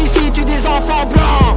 Ici tue des enfants blancs.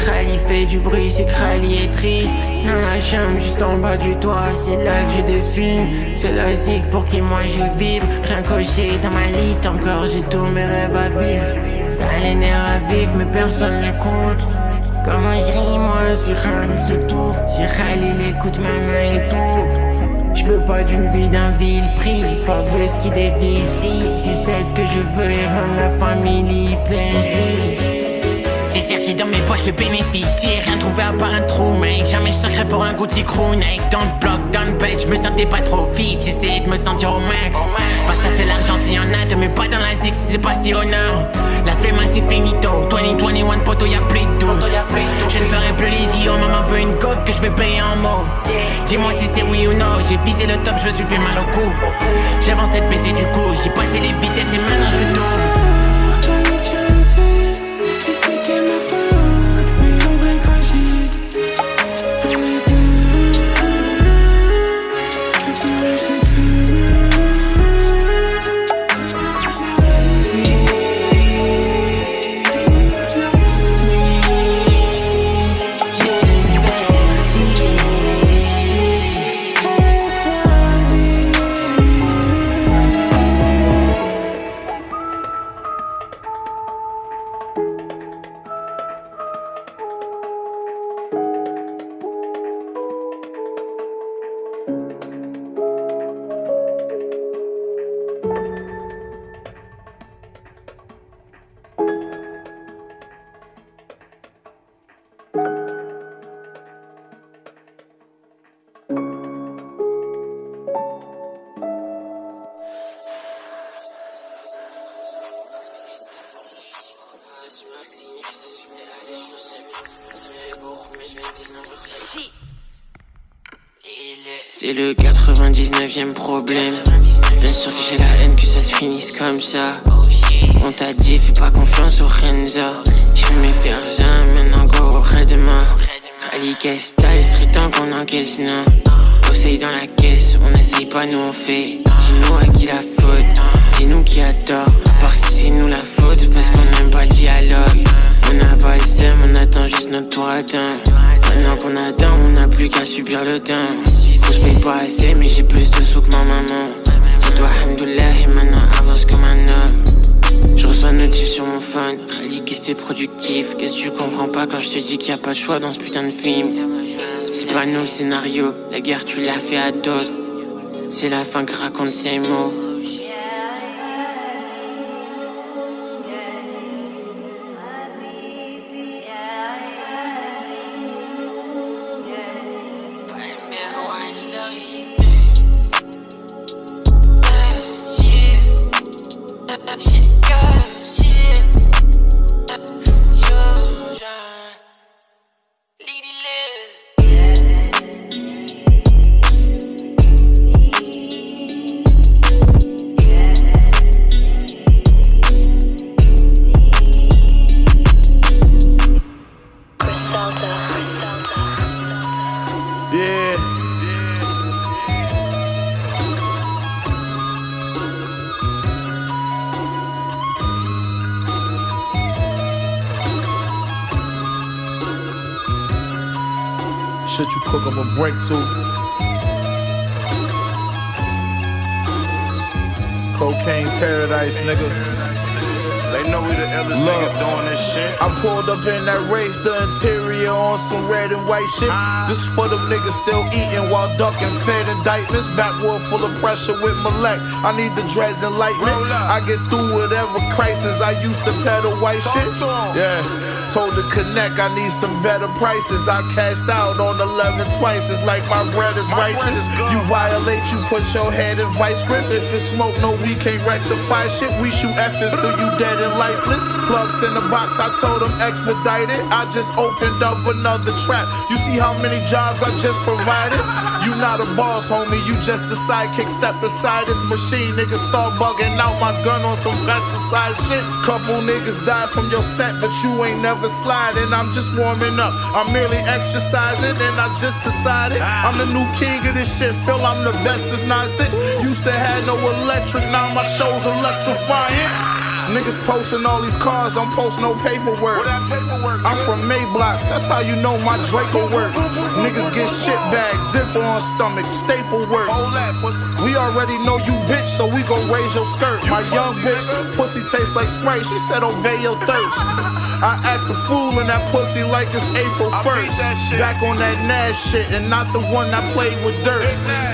Si Khali fait du bruit, c'est que Khali est triste. Dans la chambre, juste en bas du toit, c'est là que je dessine. C'est logique pour qui moi je vibre. Rien coché dans ma liste, encore j'ai tous mes rêves à vivre. T'as les nerfs à vivre, mais personne n'écoute. Comment je ris, moi, si Khali s'étouffe? Si Khali il écoute ma main et tout. Je veux pas d'une vie d'un vil prix, pas de ce qui dévie ici. Juste est-ce que je veux et rendre la famille hyper. J'ai cherché dans mes poches le bénéficier Rien trouvé à part un trou mec Jamais je pour un Gucci crew. Mec Dans le bloc, dans le bed, je me sentais pas trop vif. J'essayais de me sentir au max. Va chasser l'argent s'il y en a Mais pas dans la zig c'est pas si honneur. La flemme c'est finito. 2021 poto y'a plus de doute. Je ne ferai plus l'idiot Maman veut une coffre que je vais payer en mots. Dis-moi si c'est oui ou non. J'ai visé le top, je me suis fait mal au cou. J'avance tête baissée du coup. J'ai passé les vitesses et maintenant je tourne le 99ème problème. Bien sûr que j'ai la haine que ça se finisse comme ça. On t'a dit, fais pas confiance au Renza. Je vais faire ça, maintenant go au demain. Ali Kesta, il serait temps qu'on encaisse, non. Conseil dans la caisse, on essaye pas, nous on fait. Dis-nous à qui la faute, dis-nous qui a tort. À part si c'est nous la faute, parce qu'on n'aime pas le dialogue. On n'a pas le seum, on attend juste notre tour atteint. Maintenant qu'on attend, on n'a plus qu'à subir le temps. Je paye pas assez, mais j'ai plus de sous que ma maman. Dis-toi, Hamdoullah, et maintenant avance comme un homme. Je reçois notif sur mon phone. Rallye, qu'est-ce que productif Qu'est-ce que tu comprends pas quand je te dis qu'il y a pas de choix dans ce putain de film? C'est pas nous le scénario, la guerre tu l'as fait à d'autres. C'est la fin que raconte ces mots. Break to. Cocaine paradise, nigga. They know we the illest niggas doing this shit. I pulled up in that Wraith, the interior on some red and white shit. Ah. This for them niggas still eating while ducking fed indictments. Backwood full of pressure with Malek. I need the dreads and lightning. I get through whatever crisis. I used to pedal white shit. Yeah. Told the connect I need some better prices. I cashed out on 11 twice. It's like my bread is righteous. You violate, you put your head in vice grip. If it's smoke, no, we can't rectify shit. We shoot F's till you dead and lifeless. Plugs in the box, I told them expedite it. I just opened up another trap. You see how many jobs I just provided? You not a boss, homie, you just a sidekick. Step aside this machine, niggas start bugging out my gun on some pesticide shit. Couple niggas died from your set, but you ain't never sliding. I'm just warming up. I'm merely exercising, and I just decided I'm the new king of this shit. Feel I'm the best it's since 96. Used to have no electric, now my show's electrifying. Niggas posting all these cars, don't post no paperwork. paperwork I'm from Mayblock, that's how you know my Draco work. Niggas get shit bags, zipper on stomach, staple work. We already know you bitch, so we gon' raise your skirt. My young bitch, pussy tastes like Sprite, she said obey your thirst. I act a fool in that pussy like it's April 1st. Back on that Nash shit and not the one that played with dirt.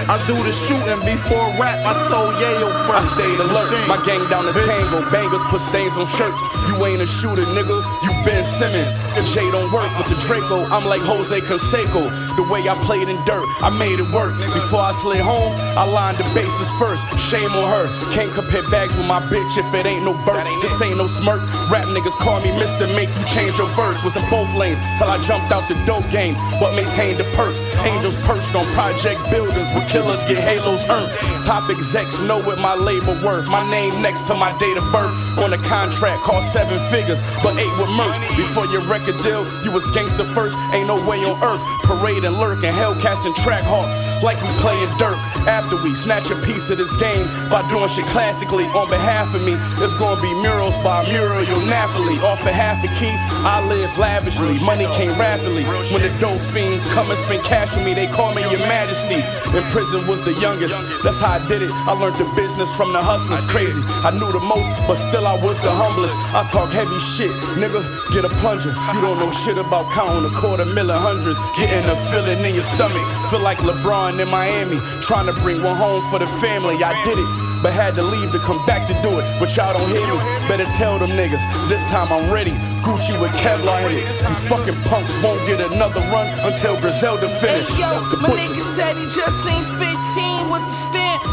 I do the shooting before rap, I sold Yayo first. I stayed alert, my gang down the tango, bangers put stains on shirts. You ain't a shooter, nigga. You Ben Simmons. The J don't work with the Draco. I'm like Jose Canseco. The way I played in dirt, I made it work. Before I slid home, I lined the bases first. Shame on her. Can't compare bags with my bitch if it ain't no bird. This ain't no smirk. Rap niggas call me Mr. Make you change your words. Was in both lanes till I jumped out the dope game, but maintained the perks. Uh-huh. Angels perched on project buildings where killers get halos earned. Top execs know what my labor worth. My name next to my date of birth on a contract cost seven figures, but eight with merch. Before your record deal, you was gangster first. Ain't no way on earth. Parade and lurk and Hellcats and track hawks like we playing dirt. After we snatch a piece of this game by doing shit classically on behalf of me, it's gonna be murals by Muriel Napoli. Off a half a key, I live lavishly. Money came rapidly. When the dope fiends come and spend cash with me, they call me your majesty. In prison was the youngest, that's how I did it. I learned the business from the hustlers. Crazy, I knew the most, but still I was the humblest. I talk heavy shit, nigga, get a plunger. You don't know shit about counting a quarter million hundreds. Getting a feeling in your stomach. Feel like LeBron in Miami, trying to bring one home for the family. I did it but had to leave to come back to do it. But y'all don't hear me. Better tell them niggas, this time I'm ready. Gucci with Kevlar in it. You fucking punks won't get another run until Griselda finish. Hey yo, the my nigga said he just seen 15 with the stamp.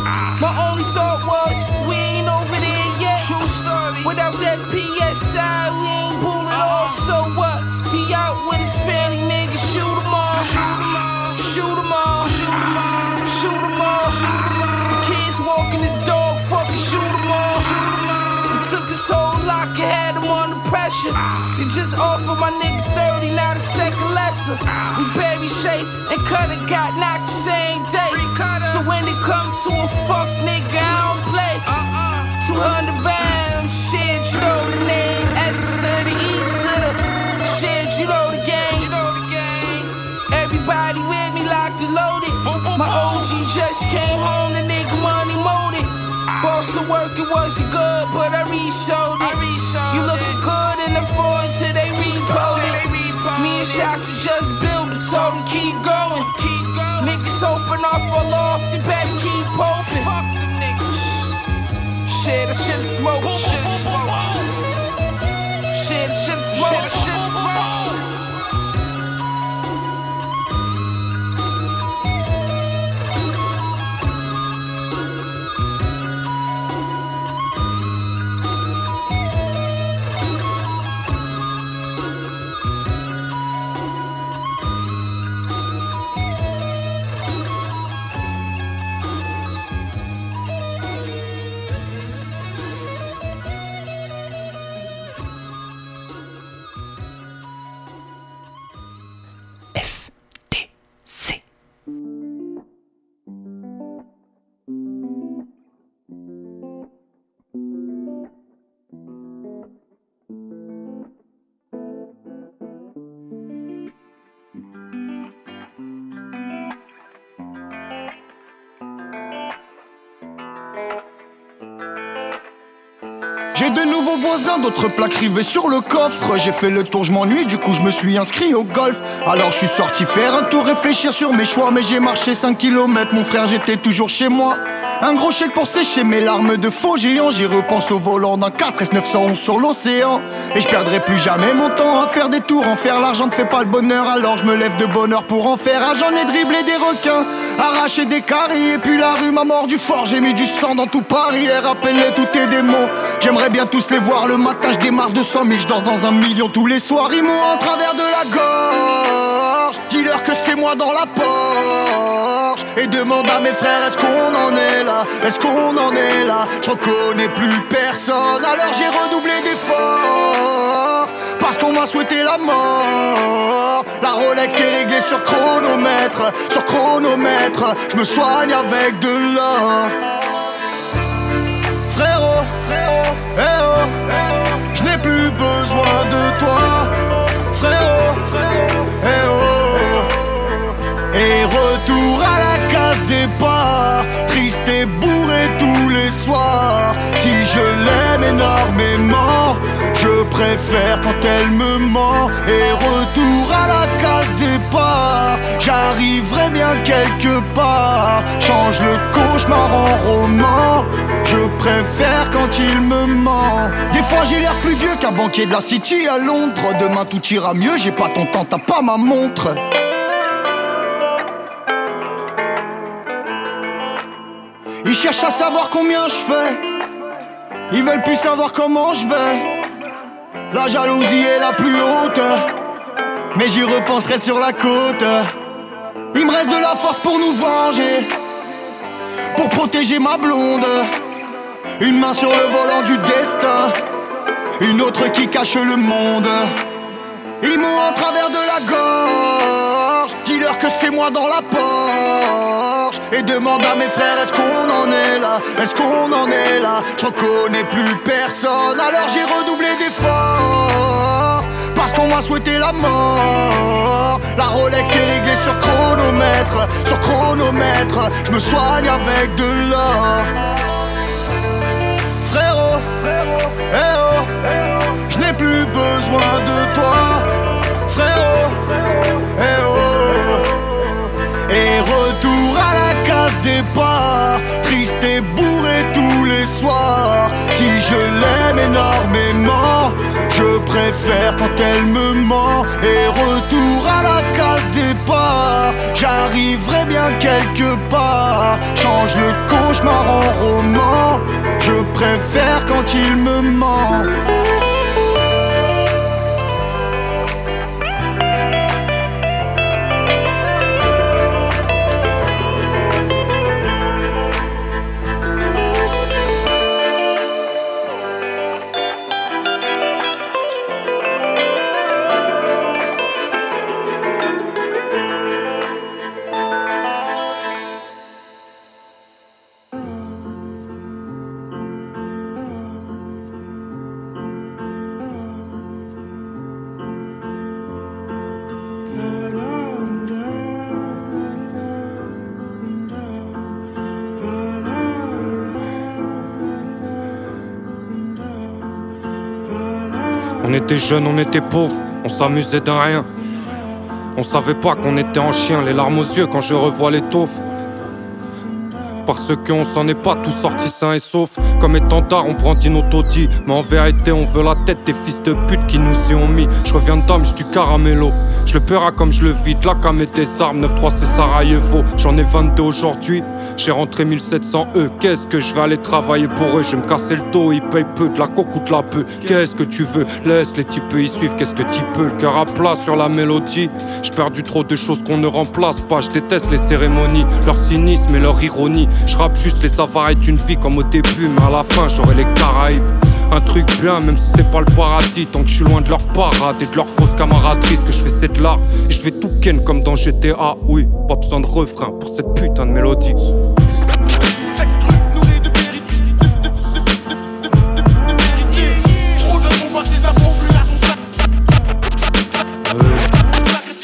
My only thought was, we ain't over there yet. True story. Without that PSI, we ain't pulling off. So what? Locker had him under pressure. They just offered my nigga 30, not a second lesser. We baby Shay and Cutter got knocked the same day. So when it come to a fuck nigga, I don't play. 200 rounds, shit, you know the name. S to the E to the shit, you know the game. Everybody with me locked and loaded. My OG just came home, Boss work, it wasn't good, but I re-showed it. You looking good in the foreign till they repoed it. Me and Shots just building, told them keep going. Niggas open off a loft, they better keep open. Fuck them niggas. Shit, I should've smoked. De nouveaux voisins, d'autres plaques rivées sur le coffre. J'ai fait le tour, je m'ennuie, du coup je me suis inscrit au golf. Alors je suis sorti faire un tour, réfléchir sur mes choix. Mais j'ai marché 5 km, mon frère, j'étais toujours chez moi. Un gros chèque pour sécher mes larmes de faux géant. J'y repense au volant d'un 4 S911 sur l'océan. Et je perdrai plus jamais mon temps à faire des tours. En faire l'argent ne fait pas le bonheur, alors je me lève de bonheur pour en faire. Ah, j'en ai dribblé des requins, arraché des caries. Et puis la rue m'a mort du fort, j'ai mis du sang dans tout Paris. Et rappelé tous tes démons. J'aimerais bien tous les voir le matin, je démarre de 100 000, je dors dans un million tous les soirs. Ils m'ont en travers de la gorge. Dis-leur que c'est moi dans la Et demande à mes frères, est-ce qu'on en est là? Est-ce qu'on en est là? Je reconnais plus personne, alors j'ai redoublé d'efforts. Parce qu'on m'a souhaité la mort. La Rolex est réglée sur chronomètre, sur chronomètre. Je me soigne avec de l'or. Bourré tous les soirs. Si je l'aime énormément, je préfère quand elle me ment, et retour à la case départ, j'arriverai bien quelque part, change le cauchemar en roman. Je préfère quand il me ment. Des fois j'ai l'air plus vieux qu'un banquier de la City à Londres. Demain tout ira mieux, j'ai pas ton temps, t'as pas ma montre. Ils cherchent à savoir combien je fais. Ils veulent plus savoir comment je vais. La jalousie est la plus haute. Mais j'y repenserai sur la côte. Il me reste de la force pour nous venger. Pour protéger ma blonde. Une main sur le volant du destin. Une autre qui cache le monde. Ils m'ont en travers de la gorge. Que c'est moi dans la Porsche. Et demande à mes frères, est-ce qu'on en est là? Est-ce qu'on en est là? Je reconnais plus personne. Alors j'ai redoublé d'efforts. Parce qu'on m'a souhaité la mort. La Rolex est réglée sur chronomètre. Sur chronomètre. Je me soigne avec de l'or. Frérot, eh oh, je n'ai plus besoin de toi, Si je l'aime énormément, je préfère quand elle me ment, et retour à la case départ, j'arriverai bien quelque part, change le cauchemar en roman. Je préfère quand il me ment. On était jeunes, on était pauvres, on s'amusait d'un rien. On savait pas qu'on était en chien, les larmes aux yeux quand je revois les taufs. Parce qu'on s'en est pas tous sortis sains et saufs. Comme étendard, on prend notre dit. Mais en vérité, on veut la tête des fils de pute qui nous y ont mis. Je reviens de Dame, du caramello. Je le paiera comme je le vide. La cam et des armes, 9-3 c'est Sarajevo. J'en ai 22 aujourd'hui. J'ai rentré 1700 E. Qu'est-ce que je vais aller travailler pour eux? Je me casser le dos, ils payent peu. De la coque la peu. Qu'est-ce que tu veux? Laisse les types y suivre. Qu'est-ce que tu peux? Le cœur à plat sur la mélodie. J'ai perdu trop de choses qu'on ne remplace pas. Je déteste les cérémonies, leur cynisme et leur ironie. Je rappe juste les savaries d'une vie comme au début, mais à la fin j'aurai les Caraïbes. Un truc bien, même si c'est pas le paradis, tant que je suis loin de leur parade et de leur fausse camaraderie. Ce que je fais, c'est de l'art. Et je vais tout ken comme dans GTA. Oui, pas besoin de refrain pour cette putain de mélodie.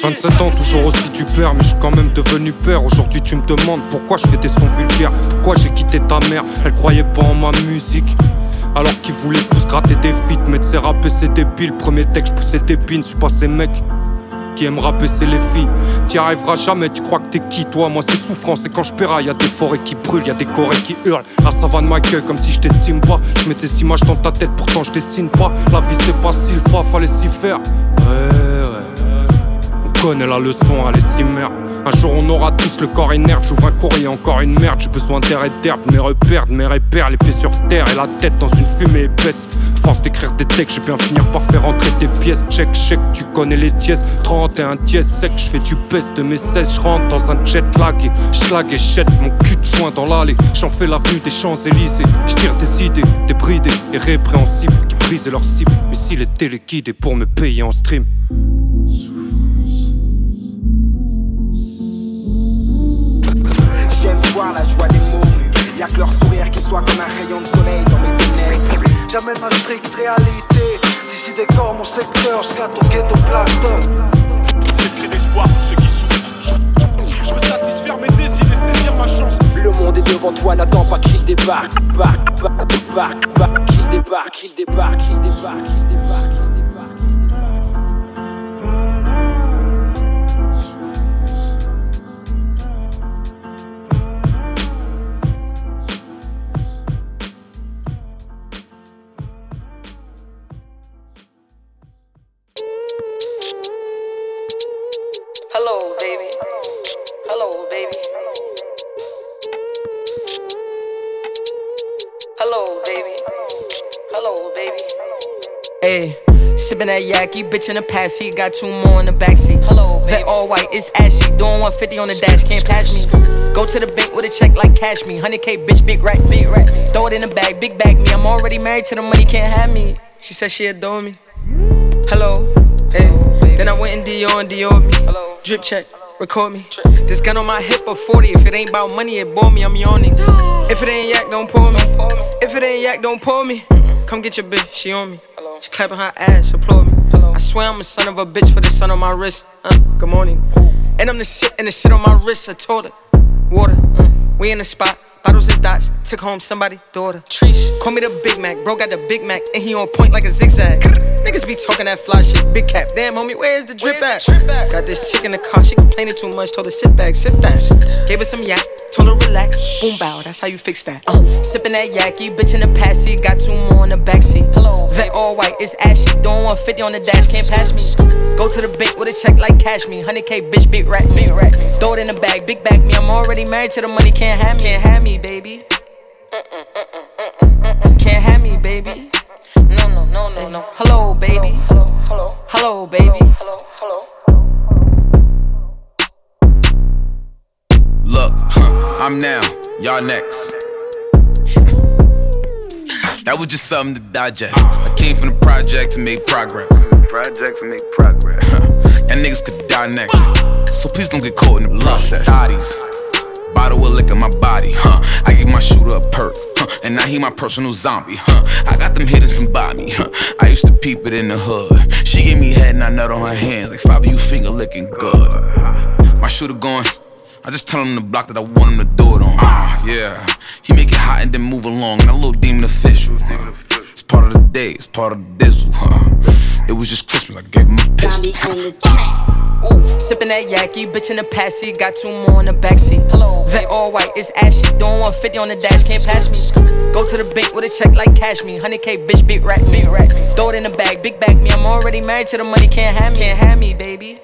27 ans, toujours aussi du père, mais je suis quand même devenu père. Aujourd'hui, tu me demandes pourquoi je fais des sons vulgaires, pourquoi j'ai quitté ta mère? Elle croyait pas en ma musique. Alors qu'ils voulaient tous gratter des feats, mettre ses rappeurs, c'est débile. Premier texte, je poussais des pins, je pas ces mecs qui aiment rapper, c'est les filles. T'y arriveras jamais, tu crois que t'es qui toi? Moi c'est souffrance, et quand je y y'a des forêts qui brûlent, y'a des corées qui hurlent. La savane m'accueille comme si je t'estime pas. Je mettais ces images dans ta tête, pourtant je dessine pas. La vie c'est pas si le fallait s'y faire. Connais la leçon, allez merde Un jour on aura tous le corps inerte, j'ouvre un courrier, encore une merde, j'ai besoin d'air et d'herbe, mes repères, mes repères, les pieds sur terre et la tête dans une fumée épaisse. Force d'écrire des textes, j'ai bien finir par faire entrer tes pièces. Check, check, tu connais les dièses. 31 dièse sec, je fais du peste de mes 16, je rentre dans un jet lag et schlag et jette mon cul de joint dans l'allée. J'en fais l'avenue des Champs-Élysées, je tire des idées, des bridées et répréhensibles qui brisent leur cible. Mais s'il est téléguidé pour me payer en stream. Y'a que leur sourire qui soit comme un rayon de soleil dans mes ténèbres. J'amène ma stricte réalité. D'ici des corps, mon secteur, jusqu'à ton ghetto plastoc. J'ai pris l'espoir pour ceux qui souffrent. Je veux satisfaire mes désirs et saisir ma chance. Le monde est devant toi, n'attends pas qu'il débarque. Barque, barque, barque, barque, qu'il débarque, qu'il débarque, qu'il débarque, qu'il débarque. Sipping that yaki, bitch in the past seat, got two more in the backseat. Hello, Vet all white, it's ashy. Doing 150 on the dash, can't pass me. Go to the bank with a check like cash me. 100k, bitch, big rack me. Throw it in the bag, big bag me. I'm already married to the money, can't have me. She said she adore me. Hello, hey. Then I went and Dior and Dior me. Hello. Drip check, record me. This gun on my hip of 40. If it ain't about money, it bore me, I'm yawning. If it ain't yak, don't pull me. If it ain't yak, don't pull me. Come get your bitch, she on me. She clapping her ass, applaud me. Hello. I swear I'm a son of a bitch for the sun on my wrist. Uh, good morning. Ooh. And I'm the shit and the shit on my wrist. I told her. Water. Mm. We in the spot. Bottles and dots. Took home somebody daughter. Treesh. Call me the Big Mac. Bro got the Big Mac and he on point like a zigzag. Niggas be talking that fly shit. Big cap. Damn, homie, where's the drip at? Got this chick in the car. She complaining too much. Told her sit back, sit back. Gave her some yak. Told her relax. Boom bow. That's how you fix that. Uh, sipping that yaki. Bitch in the past seat. Got two more in the backseat. Hello. Vet all white. It's ashy. Doing 150 on the dash. Can't pass me. Go to the bank with a check like cash me. 100k bitch, big rat me. Throw it in the bag. Big bag me. I'm already married to the money. Can't have me. Can't have me, baby. Can't have me, baby. No, no, no, no, no. Hello, baby. Hello, hello, hello, baby. Hello, hello. Look, huh, I'm now, y'all next. that was just something to digest. I came from the projects and made progress. Projects and make progress. Y'all niggas could die next. So please don't get caught in the process. Bodies. Bottle of liquor, my body, huh? I gave my shooter a perk, huh? And now he my personal zombie, huh? I got them hidden from by me, huh? I used to peep it in the hood. She gave me head and I nut on her hands like five of you finger licking good. My shooter going. I just tell him the block that I want him to do it on. Uh, yeah, he make it hot and then move along. Got a little demon official. Huh? It's part of the day, it's part of the dizzle, huh? It was just Christmas, I gave him a pistol. Sipping that yaki, bitch in the passy, got two more in the backseat. Hello, vet all white, it's ashy. Doing 150 on the dash, can't pass me. Go to the bank with a check like cash me. 100k, bitch, big rack me. Throw it in the bag, big bag me. I'm already married to the money, can't have me. Can't have me, baby.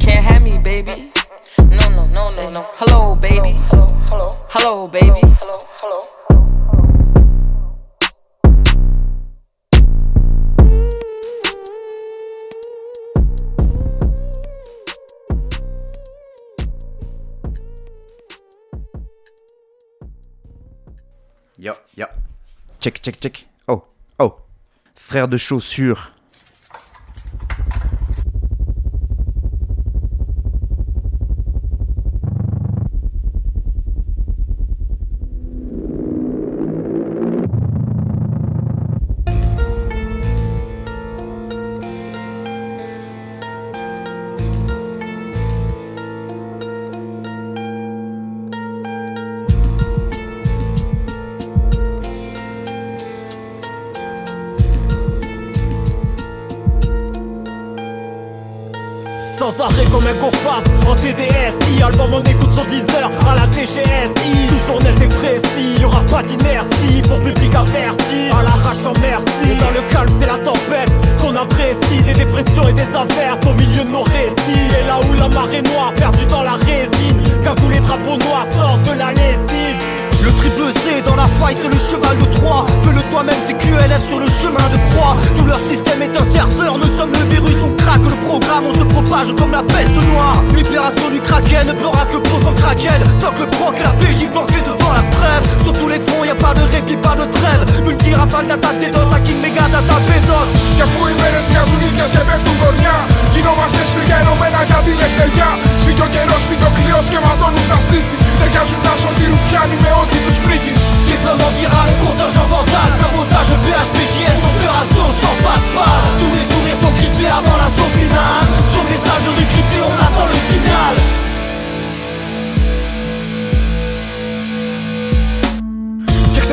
Can't have me, baby. No, no, no, no, no. Hello, baby. Hello, hello, hello, baby. Hello, hello. Yo, yo. Check, check, check. Oh, oh. Frère de chaussures.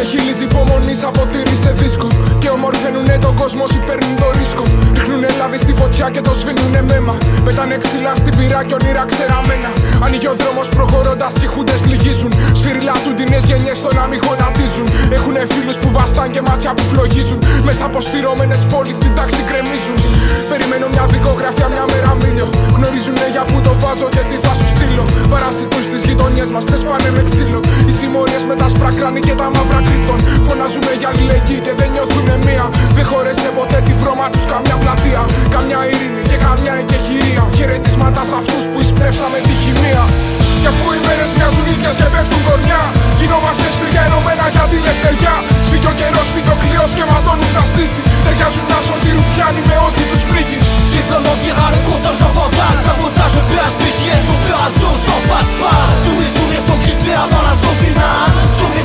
Και ξεχύλιζε υπομονής από τύρι σε δίσκο. Και ομορφαίνουνε τον κόσμο όσοι παίρνουν το ρίσκο. Ρίχνουνε λάδι στη φωτιά και το σβήνουνε μέμα. Πετάνε ξυλά στην πυρά και όνειρα ξεραμένα. Ανοίγει ο δρόμος προχωρώντας και χούντες λυγίζουν. Σφυριλάτουν τι νέε γενιές στο να μην γονατίζουν. Έχουνε φίλους που βαστάν και μάτια που φλογίζουν. Μέσα από στηρώμενε πόλεις στην τάξη κρεμίζουν. Περιμένω μια δικογραφία μια μέρα μίλιο. Γνωρίζουνε για που το βάζω και τι θα σου στείλω. Παρασιτούς στις γειτονιές μας ξεσπάνε με ξύλο. Οι συμμορίες με τα σπρακράνη και τα μαύρα κρύπτων Φωνάζουμε για αλληλεγγύη και δεν νιώθουνε μία. Δεν χωρέσε ποτέ τη βρώμα τους καμιά πλατεία Καμιά ειρήνη και καμιά εκεχηρία Χαιρετίσματα σε αυτούς που εισπνεύσαμε τη χημεία. Κι αφού οι μέρες μοιάζουν ίδιες και πέφτουν κορνιά Γινόμαστε σφυριά ενωμένα για τη λευτεριά. Σφίγγει ο καιρός, φύγει ο κλειός και ματώνουν τα στήθη. Ταιριάζουν να σωτή ρουφιάνοι με ό,τι τους πνίγει. Déploiement viral, contingent vandal Sabotage, PHPJS, opération sans pas de balle Tous les sourires sont griffés avant l'assaut final Sur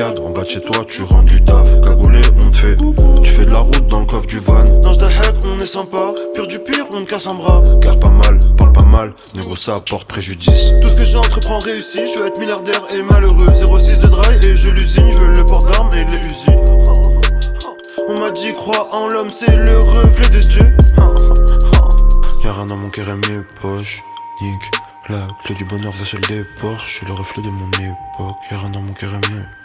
En bas de chez toi, tu rends du taf. Cagoulé, on te fait. Tu fais de la route dans le coffre du van. Dans hack, on est sympa. Pur du pire, on te casse un bras. Garde pas mal, parle pas mal négro ça apporte préjudice. Tout ce que j'entreprends réussit, je veux être milliardaire et malheureux. 06 de dry et je l'usine, je veux le port d'armes et les usines. On m'a dit crois en l'homme, c'est le reflet de Dieu. Y'a rien dans mon cœur et mes poches. Nick, la clé du bonheur, va seul des Porsche. Le reflet de mon époque. Y'a rien dans mon cœur et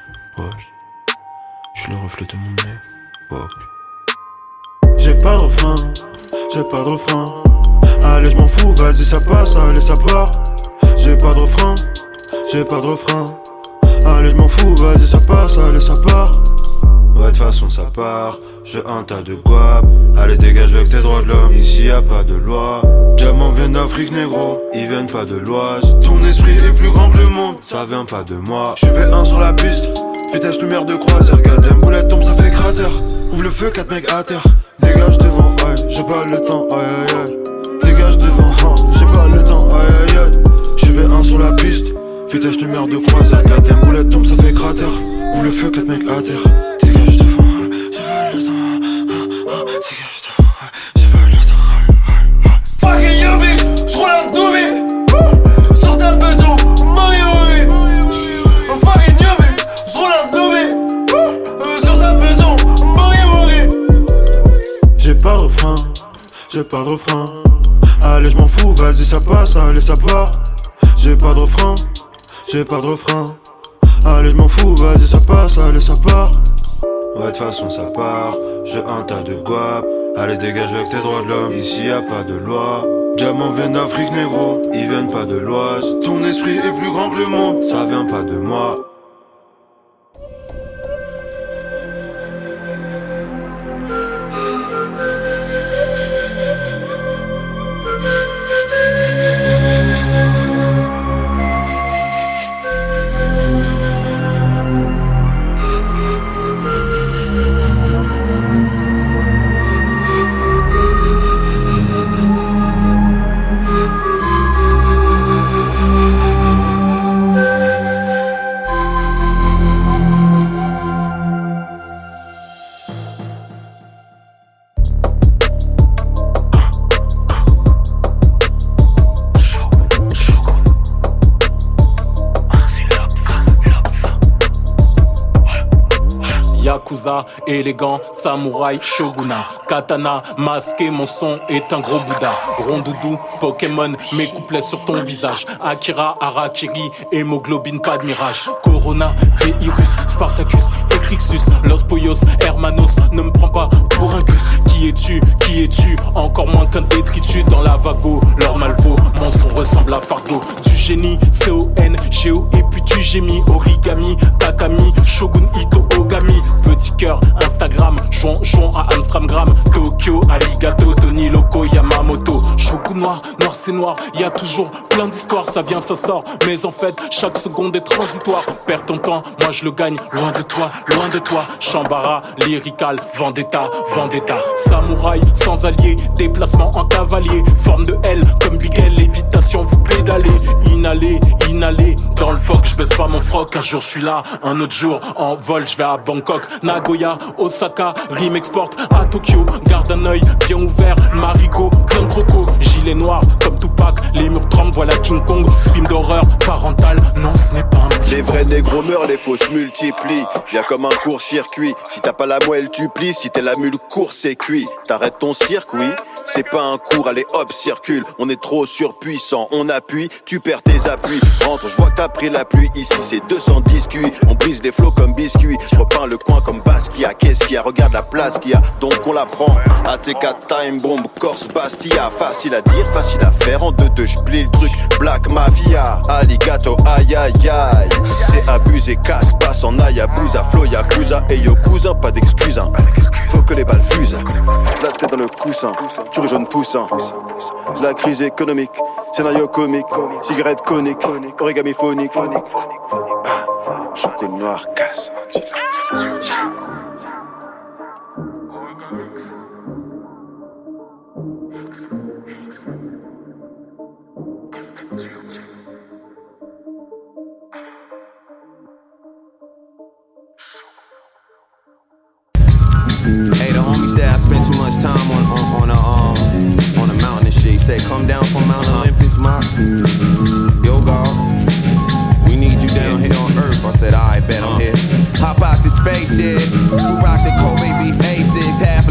Je suis le reflet de mon époque. J'ai pas de refrain, j'ai pas de refrain. Allez, je m'en fous, vas-y, ça passe, allez, ça part. J'ai pas de refrain, j'ai pas de refrain. Allez, je m'en fous, vas-y, ça passe, allez, ça part. Ouais, de façon, ça part. J'ai un tas de guap. Allez, dégage avec tes droits de l'homme. Ici y a pas de loi. Diamants viennent d'Afrique, négro. Ils viennent pas de l'Oise. Ton esprit est plus grand que le monde. Ça vient pas de moi. J'suis B1 sur la piste. Vitesse lumière de croisière. Regarde, boulette tombe, ça fait cratère. Ouvre le feu, 4 mecs à terre. Dégage devant, aïe, j'ai pas le temps, aïe aïe aïe. Dégage devant, hein, j'ai pas le temps, aïe aïe aïe. J'suis B1 sur la piste. Vitesse lumière de croisière. Regarde, boulette tombe, ça fait cratère. Ouvre le feu, 4 mecs à terre. Allez, je m'en fous, vas-y, ça passe, allez, ça part. J'ai pas de refrain, j'ai pas de refrain. Allez, je m'en fous, vas-y, ça passe, allez, ça part. Ouais, de façon, ça part. J'ai un tas de guap. Allez, dégage avec tes droits de l'homme. Ici y a pas de loi. Diamants viennent d'Afrique, négro. Ils viennent pas de l'Oise. Ton esprit est plus grand que le monde. Ça vient pas de moi. Élégant, samouraï, shogunat, katana, masqué, mon son est un gros Bouddha. Rondoudou, Pokémon, mes couplets sur ton visage. Akira, Harakiri, hémoglobine, pas de mirage. Corona, virus, Spartacus, Ecrixus, Los Poyos, Hermanos, ne me prends pas pour un gus. Qui es-tu? Qui es-tu? Encore moins qu'un détritus dans la vago. Leur malvo, mon son ressemble à Fargo. Du génie, C-O-N, Géo, et puis tu gémis. Origami, tatami, shogun, Ito, Ogami. Petit Instagram, jouant, jouant à Amstramgram. Tokyo, Arigato, Tony Loco, Yamamoto. Shogun noir, noir c'est noir, y a toujours plein d'histoires. Ça vient, ça sort, mais en fait, chaque seconde est transitoire. Perds ton temps, moi je le gagne, loin de toi, loin de toi. Chambara, lyrical, vendetta, vendetta. Samouraï, sans allié, déplacement en cavalier. Forme de L, comme Big L, lévitation, vous pédalez. Inhalé, inhalé, dans le foc, je baisse pas mon froc. Un jour je suis là, un autre jour en vol, je vais à Bangkok. Nagoya, Osaka, Rim Export à Tokyo. Garde un œil bien ouvert, Marigot, plein de. Gilet noir comme Tupac, les voilà King Kong. Film d'horreur parental, non ce n'est pas un petit Les vrais négros meurent, les fausses multiplient. Y'a comme un court-circuit. Si t'as pas la moelle, tu plies. Si t'es la mule, court, c'est cuit. T'arrêtes ton circuit. C'est pas un cours, allez hop, circule. On est trop surpuissant, on appuie, tu perds tes appuis. Rentre, je vois que t'as pris la pluie. Ici, c'est 210 cuits. On brise les flots comme biscuits. Je repeins le coin comme Basquiat. Qu'est-ce qu'il y a? Regarde la place qu'il y a. Donc on la prend. AT4 Time Bomb, Corse Bastia. Facile à dire, facile à faire. En deux, deux, j'plie truc. Black Mafia, Alligato, aïe aïe aïe. C'est abusé, casse, passe en Ayabusa. Flow, Yakuza, et yo cousin, pas d'excuses. hein. Faut que les balles fusent. La tête dans le coussin, tu rejoins poussant. La crise économique, scénario comique, cigarette conique, origami phonique. Ah, Chocolat noir, casse. Said come down from Mount Olympus, Yo, God, we need you down here on Earth. I said, I bet I'm here. Hop out the spaceship. Rock the Kobe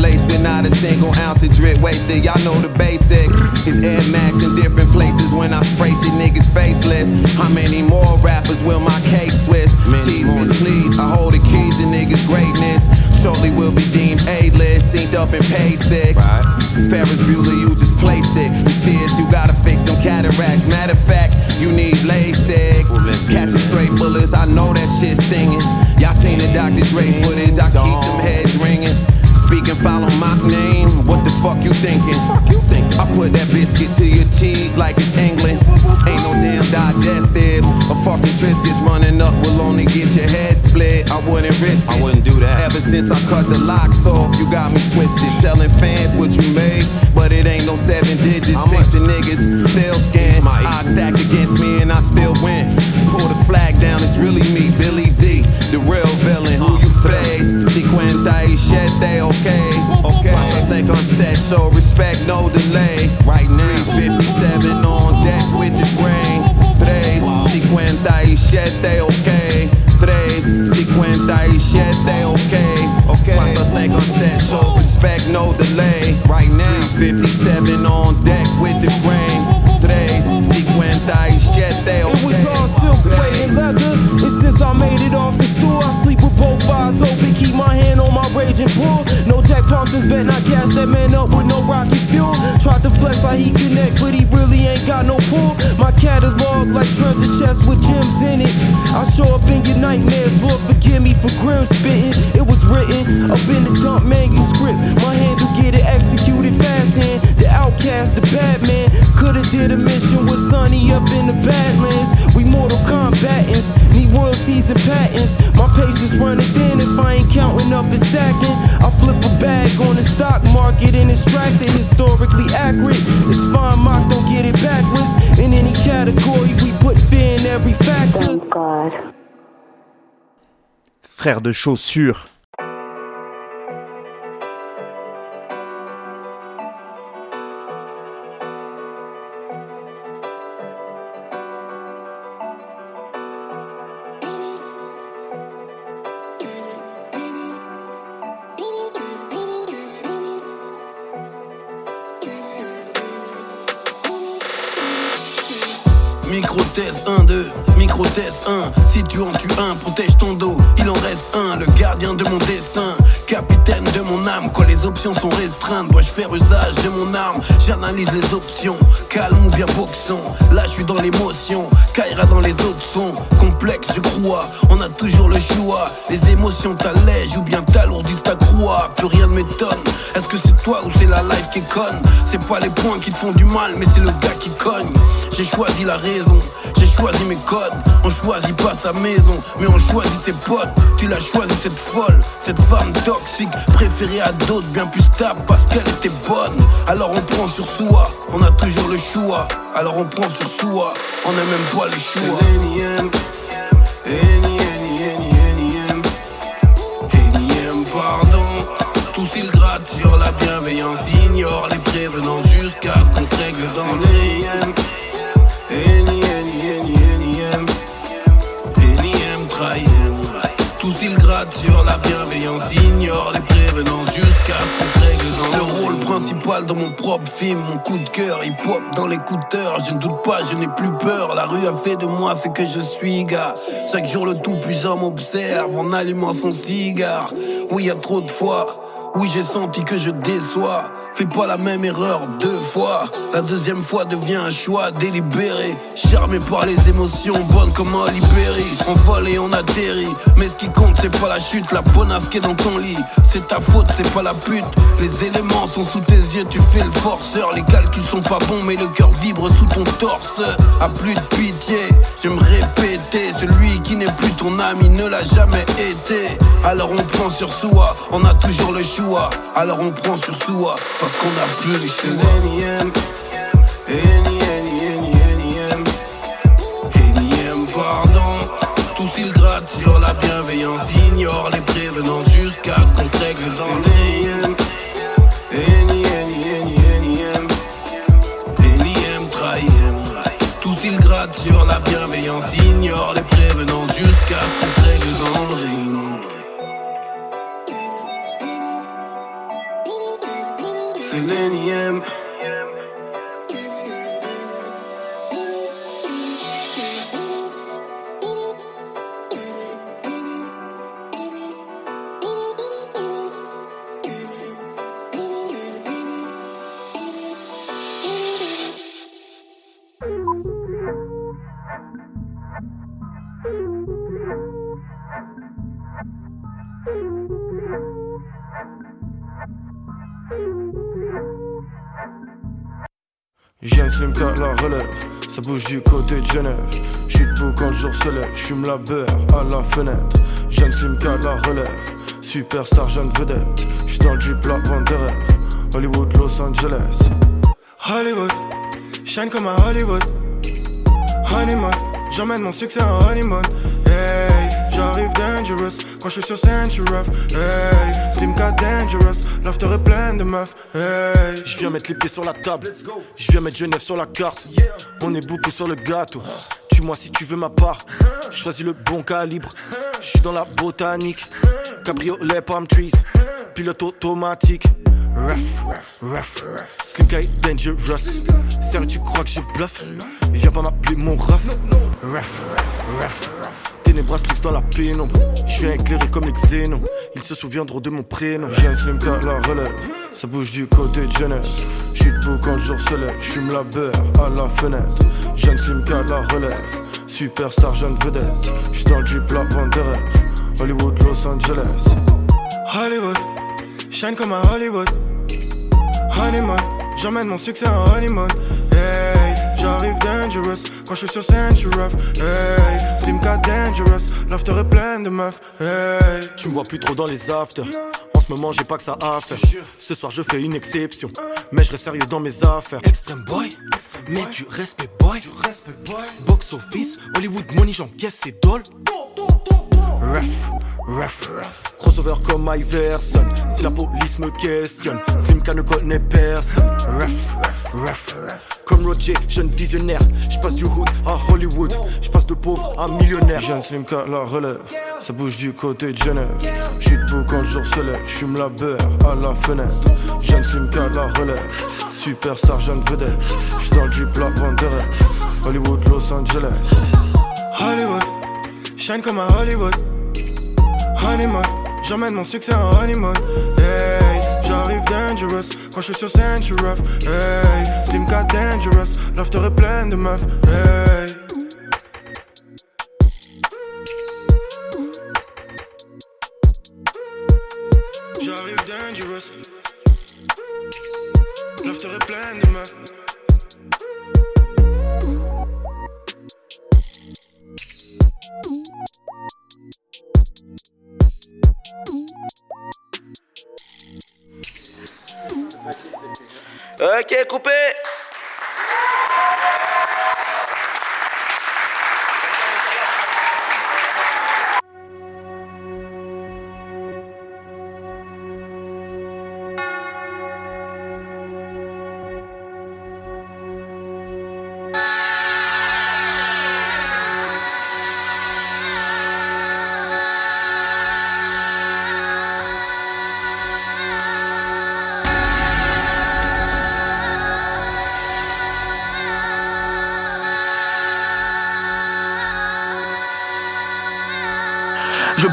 beef A6. Laced with not a single ounce of drip wasted. Y'all know the basics. It's Air Max in different places when I spray see niggas faceless. How many more rappers will my case switch? Tease, miss, please. I hold the keys to niggas' greatness. Shortly will be deemed A-list, synced up in pay six. Ferris Bueller, you just place it. The fears you gotta fix them cataracts. Matter of fact, you need LASIX. Catching straight bullets, I know that shit stinging. Y'all seen the Dr. Dre footage, I keep them heads ringing. Speaking follow my name, what the fuck you thinking? Fuck you? I put that biscuit to your teeth like it's England. Ain't no damn digestives. A fucking Triscuits running up will only get your head split. I wouldn't risk it. I wouldn't do that. Ever since I cut the locks off, you got me twisted. Telling fans what you made, but it ain't no seven digits. I'm Picture niggas still scan. My eyes stacked against me and I still win. Pull the flag down, it's really me, Billy Z, the real villain. Who you face? 57, okay? Okay. Pasa 57, so respect, no delay. Right now, 57 on deck with the brain. 3, 57, okay? 3, 57, okay? Okay. Pasa 57, so respect, no delay. Right now, 57 on deck with the brain. 3, 57, okay? It was all silk, suede, and leather. And since I made it off the both eyes open. Keep my hand on my raging bull. No Jack Thompson's bet not gas that man up with no rocket fuel. Tried to flex like he connect, but he really ain't got no pull. My catalog like treasure chest with gems in it. I show up in your nightmares, Lord forgive me for grim spitting. It was written up in the dump manuscript. My hand to get it executed fast hand. The outcast, the bad man. Coulda did a mission with Sonny up in the Badlands. We Mortal Kombatants, need royalties and patents. My patience running thin if I ain't counting up and stacking. I flip a bag on the stock market and extract it historically accurate. It's fine, mock, don't get it backwards. In any category, we put fear in every factor. Oh, Frère de chaussures. Micro-test 1, 2, micro-test 1 Si tu en tues un, protège ton dos. Il en reste un, le gardien de mon destin Capitaine de mon âme, quand les options sont restreintes Dois-je faire usage de mon arme? J'analyse les options, calme ou bien boxant. Là je suis dans l'émotion, Kaira dans les autres sons. Complexe je crois, on a toujours le choix. Les émotions t'allègent ou bien t'alourdissent ta croix. Plus rien ne m'étonne, est-ce que c'est toi ou c'est la life qui est conne? C'est pas les points qui te font du mal mais c'est le gars qui cogne. J'ai choisi la raison, choisi mes codes On choisit pas sa maison, mais on choisit ses potes. Tu l'as choisi cette folle, cette femme toxique Préférée à d'autres bien plus stable parce qu'elle était bonne. Alors on prend sur soi, on a toujours le choix. Alors on prend sur soi, on a même pas le choix. Tous ils grattent sur la bienveillance, ignorent les prévenants jusqu'à ce qu'on se règle dans l'énième. Dans mon propre film, mon coup de cœur, hip hop dans l'écouteur. Je ne doute pas, je n'ai plus peur. La rue a fait de moi ce que je suis, gars. Chaque jour le tout puissant m'observe en allumant son cigare. Oui, y a trop de fois. Oui, j'ai senti que je déçois. Fais pas la même erreur deux fois. La deuxième fois devient un choix délibéré. Charmé par les émotions bonnes comme un libéré. On vole et on atterrit. Mais ce qui compte, c'est pas la chute. La bonasse qui est dans ton lit. C'est ta faute, c'est pas la pute. Les éléments sont sous tes yeux, tu fais le forceur. Les calculs sont pas bons, mais le cœur vibre sous ton torse. A plus de pitié, je me répéter. Celui qui n'est plus ton ami ne l'a jamais été. Alors on prend sur soi, on a toujours le choix. Alors on prend sur soi, parce qu'on a plus le choix. Énième, énième, énième, énième, pardon. Tous ils grattent sur la bienveillance, ignorent les 10 a.m. Jeune slim car la relève, ça bouge du côté de Genève. J'suis debout quand le jour se lève, j'fume la beurre à la fenêtre. Jeune slim car la relève, superstar jeune vedette. J'suis dans le drip la vente des. Hollywood, Los Angeles. Hollywood, shine comme à Hollywood. Honeymoon, j'emmène mon succès en honeymoon. J'arrive dangerous quand je suis sur scène, j'suis rough. Hey, dangerous, l'after est plein de meufs. Hey, je viens mettre les pieds sur la table. Je viens mettre Genève sur la carte. On est beaucoup sur le gâteau. Tue-moi si tu veux ma part. Choisis le bon calibre. Je suis dans la botanique. Cabriolet, palm trees. Pilote automatique. Rough, rough, Slim Guy dangerous. Sérieux, tu crois que je bluffe? Viens pas m'appeler mon ref. Rough, rough. Ténébras fixe dans la pénombre. Je viens éclairé comme les xénons. Ils se souviendront de mon prénom. J'ai un slim la relève. Ça bouge du côté de Genève. J'suis debout quand le jour se lève. J'fume la beurre à la fenêtre. J'ai un slim car la relève. Superstar jeune vedette. J'suis dans le drip la rêves. Hollywood, Los Angeles. Hollywood, shine comme à Hollywood. Honeymoon, j'emmène mon succès en honeymoon. J'arrive dangerous quand je suis sur scène, rough. Hey, dangerous, l'after est plein de meufs. Hey, tu me vois plus trop dans les afters. En ce moment, j'ai pas que ça à faire. Ce soir, je fais une exception, mais je reste sérieux dans mes affaires. Extreme boy, mais du respect boy. Box office, Hollywood money, j'encaisse ces dolls. Ref, ref, crossover comme Iverson. Si la police me questionne, Slimka ne connaît personne. Ref, ref, comme Roger, jeune visionnaire. Je passe du hood à Hollywood, je passe de pauvre à millionnaire. Jeune Slimka la relève, ça bouge du côté de Genève. J'suis debout quand le jour se lève, j'fume la beurre à la fenêtre. Jeune Slimka la relève, superstar jeune vedette. J'suis dans le drip la rêves. Hollywood, Los Angeles. Hollywood, shine comme à Hollywood. J'emmène mon succès en honeymoon. Hey, j'arrive dangerous quand je suis sur rough. Hey, Slim car dangerous, l'after est plein de meufs. Hey. Ok, coupé.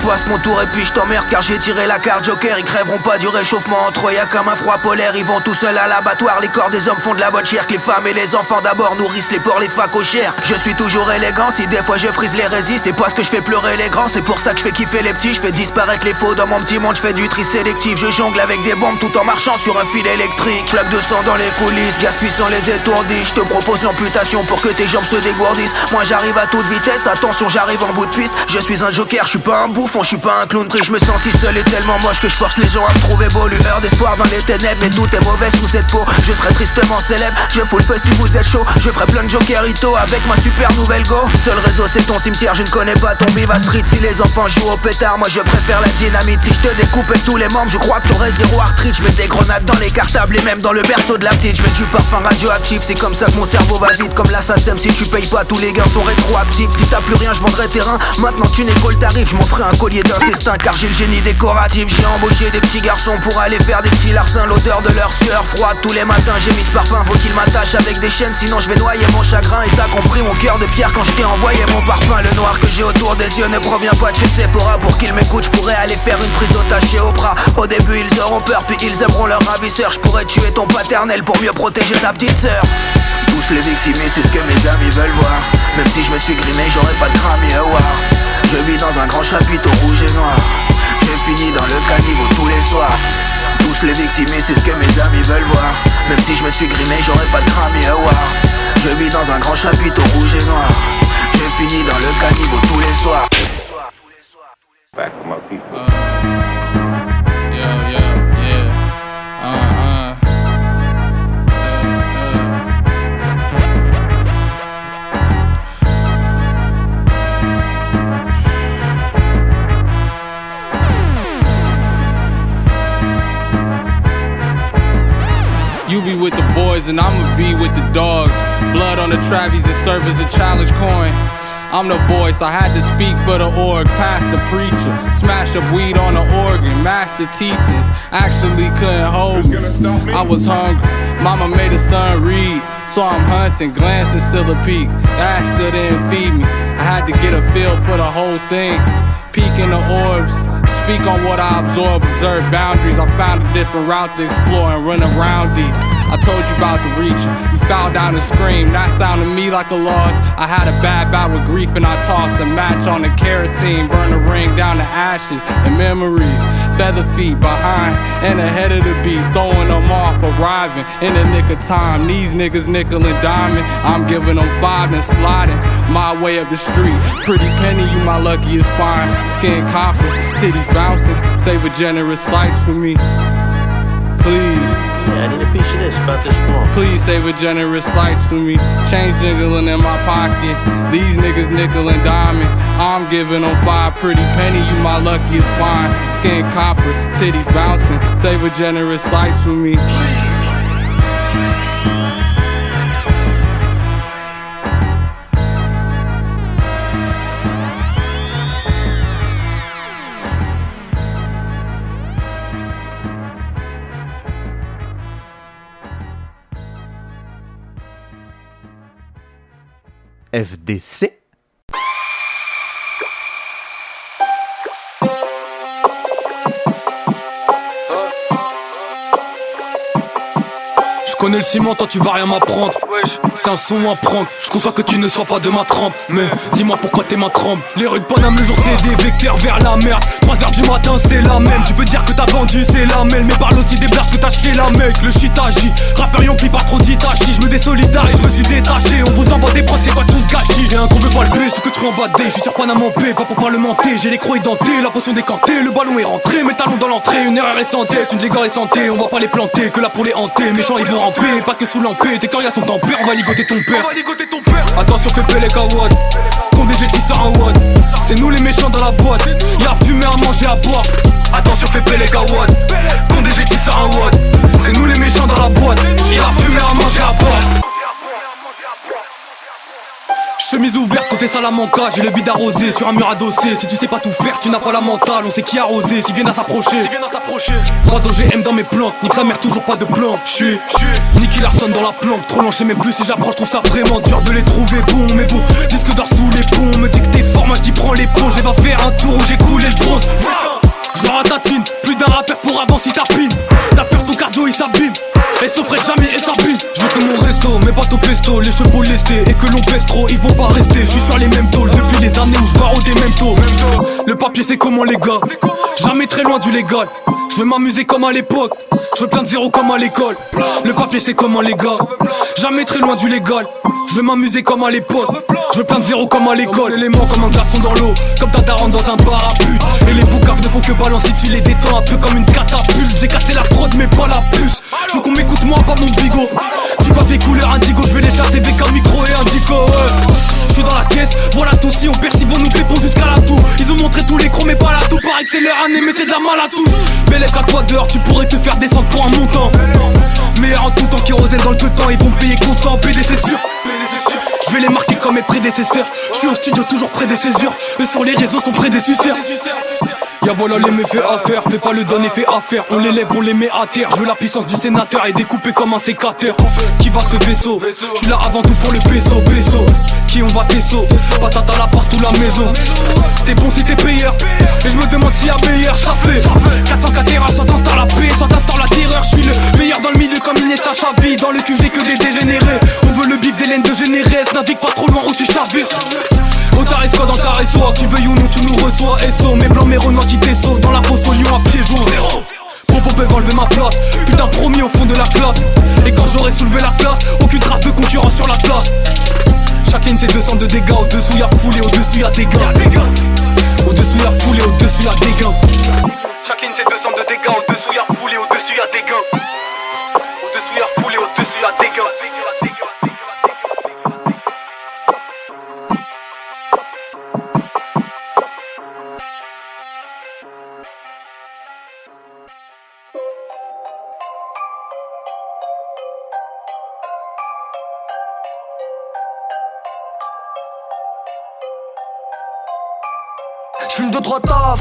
Passe mon tour et puis je t'emmerde car j'ai tiré la carte joker. Ils crèveront pas du réchauffement entre eux, y'a comme un froid polaire Ils vont tout seuls à l'abattoir, les corps des hommes font de la bonne chair Que les femmes et les enfants d'abord nourrissent les porcs, les facochères Je suis toujours élégant, si des fois je frise l'hérésie C'est parce que je fais pleurer les grands, c'est pour ça que je fais kiffer les petits Je fais disparaître les faux. Dans mon petit monde, je fais du tri sélectif. Je jongle avec des bombes tout en marchant sur un fil électrique. Flaque de sang dans les coulisses, gaspille sans les étourdis. Je te propose l'amputation pour que tes jambes se dégourdissent. Moi j'arrive à toute vitesse, attention j'arrive en bout de piste. Je suis un joker, je suis pas un je suis pas un clown triste, je me sens si seul et tellement moche que je force les gens à me trouver beau. Lueur d'espoir dans les ténèbres, mais tout est mauvais sous cette peau. Je serai tristement célèbre, je fous le feu si vous êtes chaud. Je ferai plein de jokerito avec ma super nouvelle go. Seul réseau, c'est ton cimetière, je ne connais pas ton Viva Street. Si les enfants jouent au pétard, moi je préfère la dynamite. Si je te découpais tous les membres, je crois que t'aurais zéro arthrite. Je mets des grenades dans les cartables et même dans le berceau de la petite. Je mets du parfum radioactif, c'est comme ça que mon cerveau va vite. Comme l'assassin, si tu payes pas, tous les gars sont rétroactifs. Si t'as plus rien, je vendrai terrain. Maintenant qu'une école t'arrive, je m'en ferai un collier d'intestin car j'ai le génie décoratif. J'ai embauché des petits garçons pour aller faire des petits larcins. L'odeur de leur sueur froide tous les matins. J'ai mis ce parfum, faut qu'il m'attache avec des chaînes, sinon je vais noyer mon chagrin. Et t'as compris mon cœur de pierre quand je t'ai envoyé mon parfum. Le noir que j'ai autour des yeux ne provient pas de chez Sephora. Pour qu'ils m'écoutent, je pourrais aller faire une prise d'otage chez Oprah. Au début, ils auront peur, puis ils aimeront leur ravisseur. Je pourrais tuer ton paternel pour mieux protéger ta petite sœur. Tous les victimes, c'est ce que mes amis veulent voir. Même si je me suis grimé, j'aurais pas de Grammy Award. Je vis dans un grand chapiteau rouge et noir. J'ai fini dans le caniveau tous les soirs. Tous les victimes, c'est ce que mes amis veulent voir. Même si je me suis grimé, j'aurais pas de Grammy Award. Je vis dans un grand chapiteau rouge et noir. J'ai fini dans le caniveau tous les soirs. Back my people. And I'ma be with the dogs. Blood on the Travis and serve as a challenge coin. I'm the voice, I had to speak for the org, past the preacher. Smash up weed on the organ, master teachings. Actually couldn't hold me. I was hungry. Mama made a son read, so I'm hunting, glancing still a peek. That still didn't feed me. I had to get a feel for the whole thing. Peek in the orbs, speak on what I absorb, observe boundaries. I found a different route to explore and run around deep. I told you about the reaching. You fell down and screamed. That sounded me like a loss. I had a bad bout with grief and I tossed a match on the kerosene. Burned the ring down to ashes and memories. Feather feet behind and ahead of the beat. Throwing them off, arriving in the nick of time. These niggas nickel and diamond. I'm giving them five and sliding my way up the street. Pretty penny, you my luckiest find. Skin copper, titties bouncing. Save a generous slice for me. Please. This, about this. Please save a generous slice for me. Change jiggling in my pocket. These niggas nickel and diamond. I'm giving them five pretty penny. You my luckiest find. Skin copper, titties bouncing. Save a generous slice for me. FDC. Connais le ciment, toi tu vas rien m'apprendre. C'est un son à prendre. Je conçois que tu ne sois pas de ma trempe. Mais dis-moi pourquoi t'es ma trempe. Les rues de Paname, le jour c'est des vecteurs vers la merde. 3 heures du matin, c'est la même. Tu peux dire que t'as vendu, c'est la même. Mais parle aussi des blagues que t'as chez la mec. Le shit agit. Rappeur qui part trop d'Itachi. Je me désolidarise, je me suis détaché. On vous envoie des prods, c'est pas tout ce gâchis. Rien qu'on veut pas le ce que tu en D. Je suis sur Paname en paix, pas pour parlementer. J'ai les croix édentés, la potion décantée. Le ballon est rentré, mes talons dans l'entrée. Une erreur est santé, une dégore est santé. On va pas les planter, que là pour les hanter. Méchants ils vont pas que sous lampé. Tes coriaces sont en paix, on va ligoter ton père. Attention, fais pelé Kawad. Condé, j'ai sur un wad. C'est nous les méchants dans la boîte. Y'a à fumer, à manger, à boire. Attention, fais pelé Kawad. Condé, j'ai sur un wad. C'est nous les méchants dans la boîte. Y'a à fumer, à manger, à boire. Chemise ouverte, côté Salamanca, j'ai le bide arrosé sur un mur adossé. Si tu sais pas tout faire, tu n'as pas la mentale, on sait qui arroser, s'ils viennent à s'approcher. Froid d'OGM dans mes plantes, nique sa mère, toujours pas de plan. J'suis Nicky Larson dans la planque, trop longé même plus si j'approche, trouve ça vraiment dur de les trouver bon. Mais bon, disque d'or sous les ponts, me dit que t'es fort, moi j'dis prends les ponts, j'ai va faire un tour où j'ai coulé le bronze. Je ratatine, plus d'un rappeur pour avant si tapine. T'as peur ton cardio il s'abîme. Et s'offrait jamais et s'abîme. Je veux que mon resto, mes bateaux pesto, les chevaux lestés et que l'on pèse trop, ils vont pas rester. Je suis sur les mêmes tôles depuis les années où je barre des mêmes taux. Le papier c'est comment les gars, jamais très loin du légal. Je veux m'amuser comme à l'époque, je veux plein de zéro comme à l'école. Le papier c'est comment les gars, jamais très loin du légal. Je vais m'amuser comme à l'époque. Je veux plein de zéro comme à l'école. Élément comme un garçon dans l'eau. Comme ta daronne dans un pute. Et les boucaves ne font que balancer, tu les détends un peu comme une catapulte. J'ai cassé la prod, mais pas la puce. Je veux qu'on m'écoute moi, pas mon bigot. Du papier couleur indigo, je vais les chasser avec un micro et un dico. Je suis dans la caisse, voilà tout si on perd, vont nous pépons jusqu'à la tour. Ils ont montré tous les crocs, mais pas la tout. Pareil que c'est leur année, mais c'est de la mal à tous. Belle à toi dehors, tu pourrais te faire descendre pour un montant. Meilleur en tout temps, kérosène dans le temps, ils vont payer content, c'est sûr. Je vais les marquer comme mes prédécesseurs. Je suis au studio toujours césures. Eux sur les réseaux sont suceurs. Y'a voilà les méfaits à faire, fais pas le donner, fait à faire. On les lève, on les met à terre. Je veux la puissance du sénateur et découper comme un sécateur. Qui va ce vaisseau? Je suis là avant tout pour le peso, peso. Qui on va tes sauts Patate à la partout la maison. T'es bon si t'es payeur. Et je me demande s'il y a meilleur, ça fait 404 terrains, sans t'installe la paix, sans t'installe la terreur. Je suis le meilleur dans le milieu comme Iniesta Xavi. Dans le QG que des dégénérés. On veut le bif des laines de généresse. Navigue pas trop loin ou tu chavires. Otaris quoi dans ta réseau. Tu veux ou non tu nous reçois. SO Mes blancs mes renois qui t'essautent Dans la fosse au à pied jour zéro Popo peuvent enlever ma place. Putain promis au fond de la classe. Et quand j'aurai soulevé la classe Aucune trace de concurrence sur la place. Chacune c'est 200 de dégâts. Au-dessous y'a foulé, au-dessus y'a des gains Au-dessous y'a foulé, au-dessus y'a des gains Chacune c'est 200 de dégâts. Au-dessous y'a foulé, au-dessus y'a des gains J'fume de trois taf,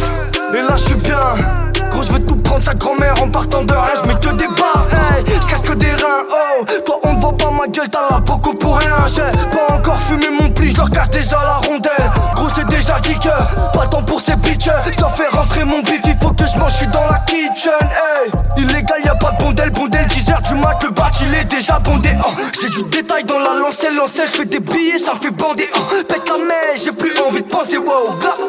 et là j'suis bien. Je veux tout prendre sa grand-mère en partant de rien. J'mets que des baffes, hey, j'casse que des reins. Oh, toi on ne voit pas ma gueule, t'as la beaucoup pour rien. J'ai pas encore fumé mon pli, j'leur casse déjà la rondelle. Gros, c'est déjà dit que pas temps pour ces bitches. J'dois faire rentrer mon bif, il faut que je mange, j'suis dans la kitchen. Hey, illégal, y a pas de bondel, bondel, 10h du mat, le batch il est déjà bondé. Oh, j'ai du détail dans la lancelle, lancelle, j'fais des billets, ça me fait bander. Oh, pète la mèche, j'ai plus envie de penser. Wow, Glock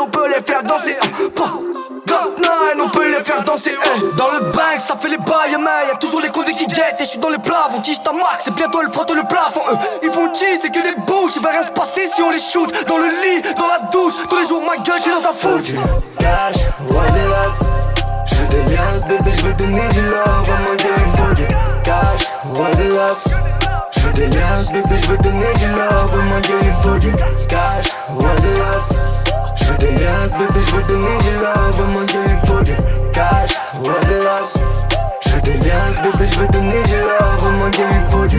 on peut les faire danser. Oh, 9, on peut les faire danser. hey. Dans le bank, ça fait les bails, mais y'a toujours les condés qui guettent. Et je suis dans les plafonds, tige ta max, c'est bientôt elle frotte le plafond. Eux, ils font cheese, c'est que des bouches, il va rien se passer si on les shoot. Dans le lit, dans la douche, tous les jours ma gueule, j'suis dans un foot. Cash, what the love. J'veux des liens, bébé, j'veux donner du love. Vraiment des du cash, the love. J'veux des liens, bébé, j'veux donner du love. Vraiment des du cash, the love. J'veux des liens, bébé, j'veux donner du love. Vraiment des faut du cash, the love. J'veux des liens, bébé, j'veux donner du love. Vraiment des faut du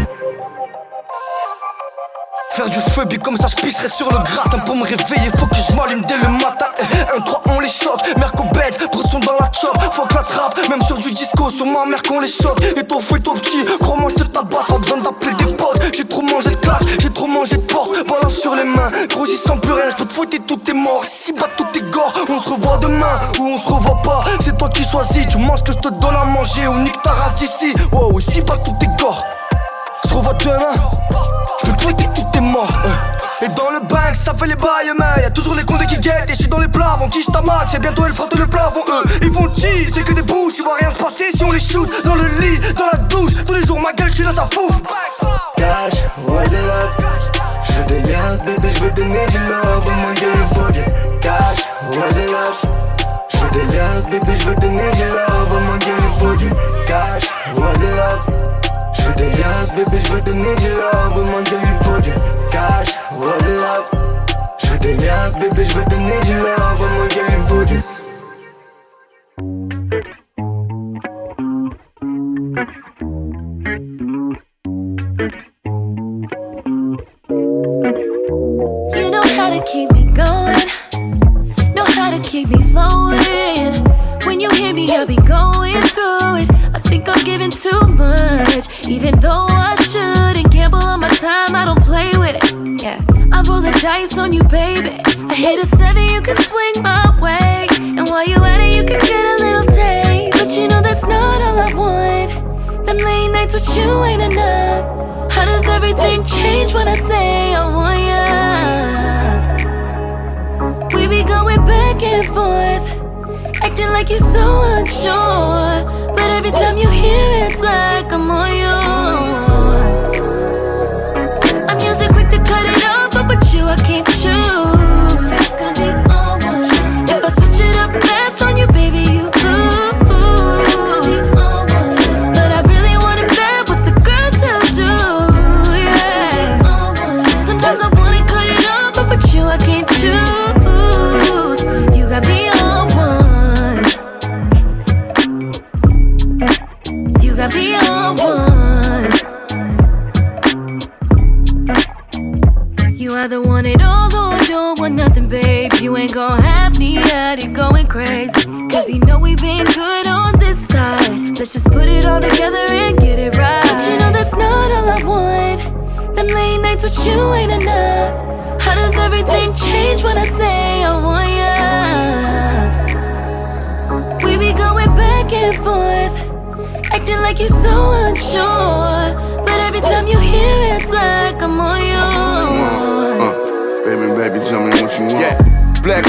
Faire du feu, puis comme ça je pisserai sur le gratin Pour me réveiller, faut que je m'allume dès le matin Eh, Un 3 on les choque, merco bête, gros son dans la chop Faut que la trappe, même sur du disco, sur ma mère qu'on les choque Et ton fou et ton petit, crois-moi je te tabasse, pas besoin d'appeler des potes J'ai trop mangé de claques, j'ai trop mangé de mains Gros j'y sens plus rien, je peux te fouetter tout tes morts. Si bat tout tes gore, on se revoit demain ou on se revoit pas. C'est toi qui choisis, tu manges que je te donne à manger ou nique ta race d'ici. Wow, si bat tout tes gore, se revoit demain je peux fouetter tout tes morts euh. Et dans le bank ça fait les bails mais y'a toujours les condés qui guettent. Et je suis dans les plafonds, tige ta max Et bientôt elle frotte le plafond eux. Ils vont cheese, c'est que des bouches Il va rien se passer si on les shoot Dans le lit, dans la douche. Tous les jours ma gueule, j'suis dans sa fouf Cash, what the love. J'veux des liens, bébé, j'veux donner du love. Vraiment des faut du cash, what the love. J'veux des liens, bébé, j'veux donner du love. Vraiment des faut du cash, what the love. J'veux des liens, bébé, j'veux donner du love. Vraiment des faut du cash, what the love. J'veux des liens, bébé, j'veux donner du love. Vraiment des faut du keep me going, know how to keep me flowing. When you hear me, I'll be going through it. I think I'm giving too much, even though I shouldn't gamble on my time. I don't play with it. Yeah, I roll the dice on you, baby. I hit a seven, you can swing my way, and while you at it, you can get a little taste. But you know that's not all I want. Them late nights with you ain't enough. How does everything change when I say I want ya? Back and forth, acting like you're so unsure. But every time you hear it, it's like I'm on yours.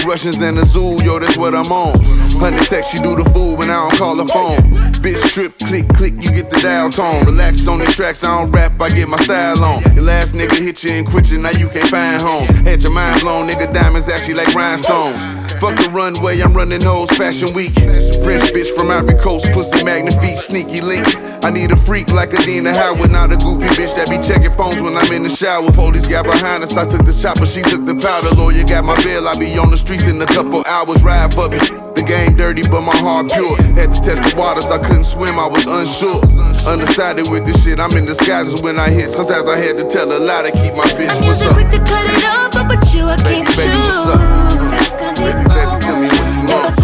Russians in the zoo, yo, that's what I'm on. Hundred text, you do the fool when I don't call the phone. Bitch trip, click, click, you get the dial tone. Relaxed on the tracks, I don't rap, I get my style on. Your last nigga hit you and quit you, now you can't find homes. Had your mind blown, nigga, diamonds actually like rhinestones. Fuck the runway, I'm running hoes fashion week. French bitch from Ivory Coast, pussy magnifique, sneaky link. I need a freak like Adina Howard, not a goofy bitch that be checking phones when I'm in the shower. Police got behind us, I took the chopper, she took the powder. Lawyer got my bail, I be on the streets in a couple hours, ride for me. The game dirty, but my heart pure. Had to test the waters, I couldn't swim, I was unsure. Undecided with this shit, I'm in disguises when I hit. Sometimes I had to tell a lie to keep my bitch. I'm What's usually up? quick to cut it off, but you I can't baby, me what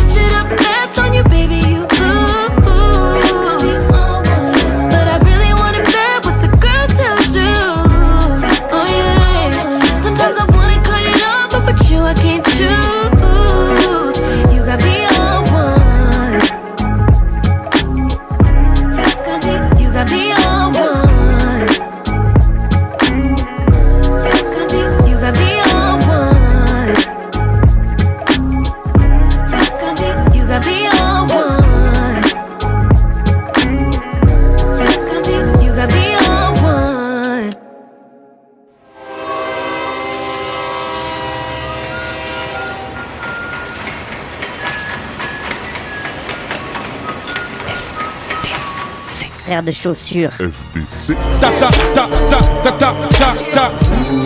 de chaussures. FBC. Ta ta ta ta ta ta ta ta.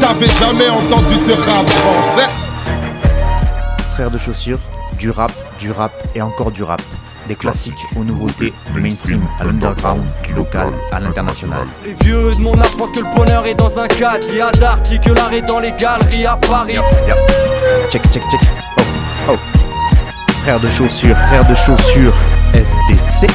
T'avais jamais entendu de rap français Frères de chaussures, du rap, du rap et encore du rap. Des classiques aux nouveautés, du mainstream à l'underground, du local à l'international. Les vieux de mon âge pensent que le bonheur est dans un cadre. Il y a que l'art est dans les galeries à Paris. Check, check, check. Oh, oh. Frères de chaussures, frères de chaussures, FBC.